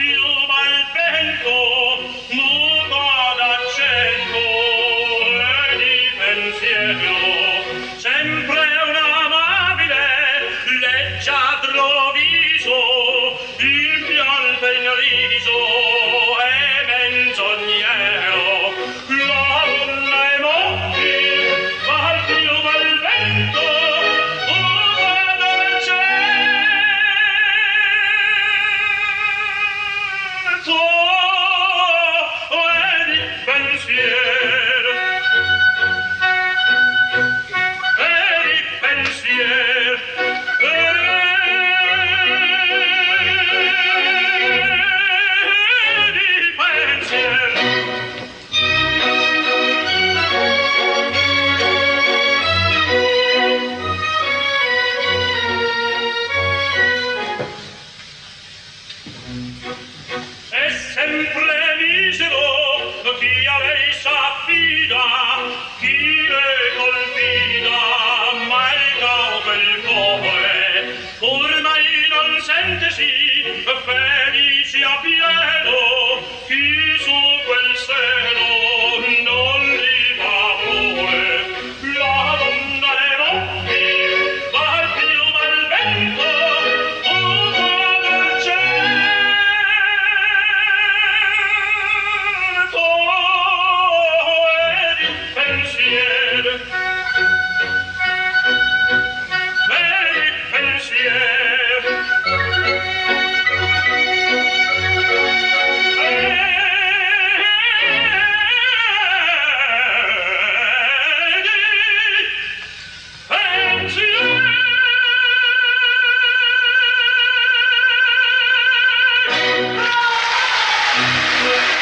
Dio va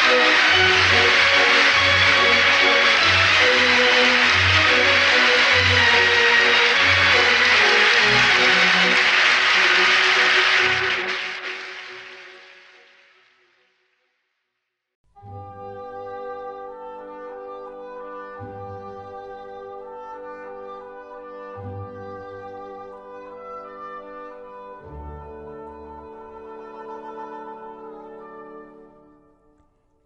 Música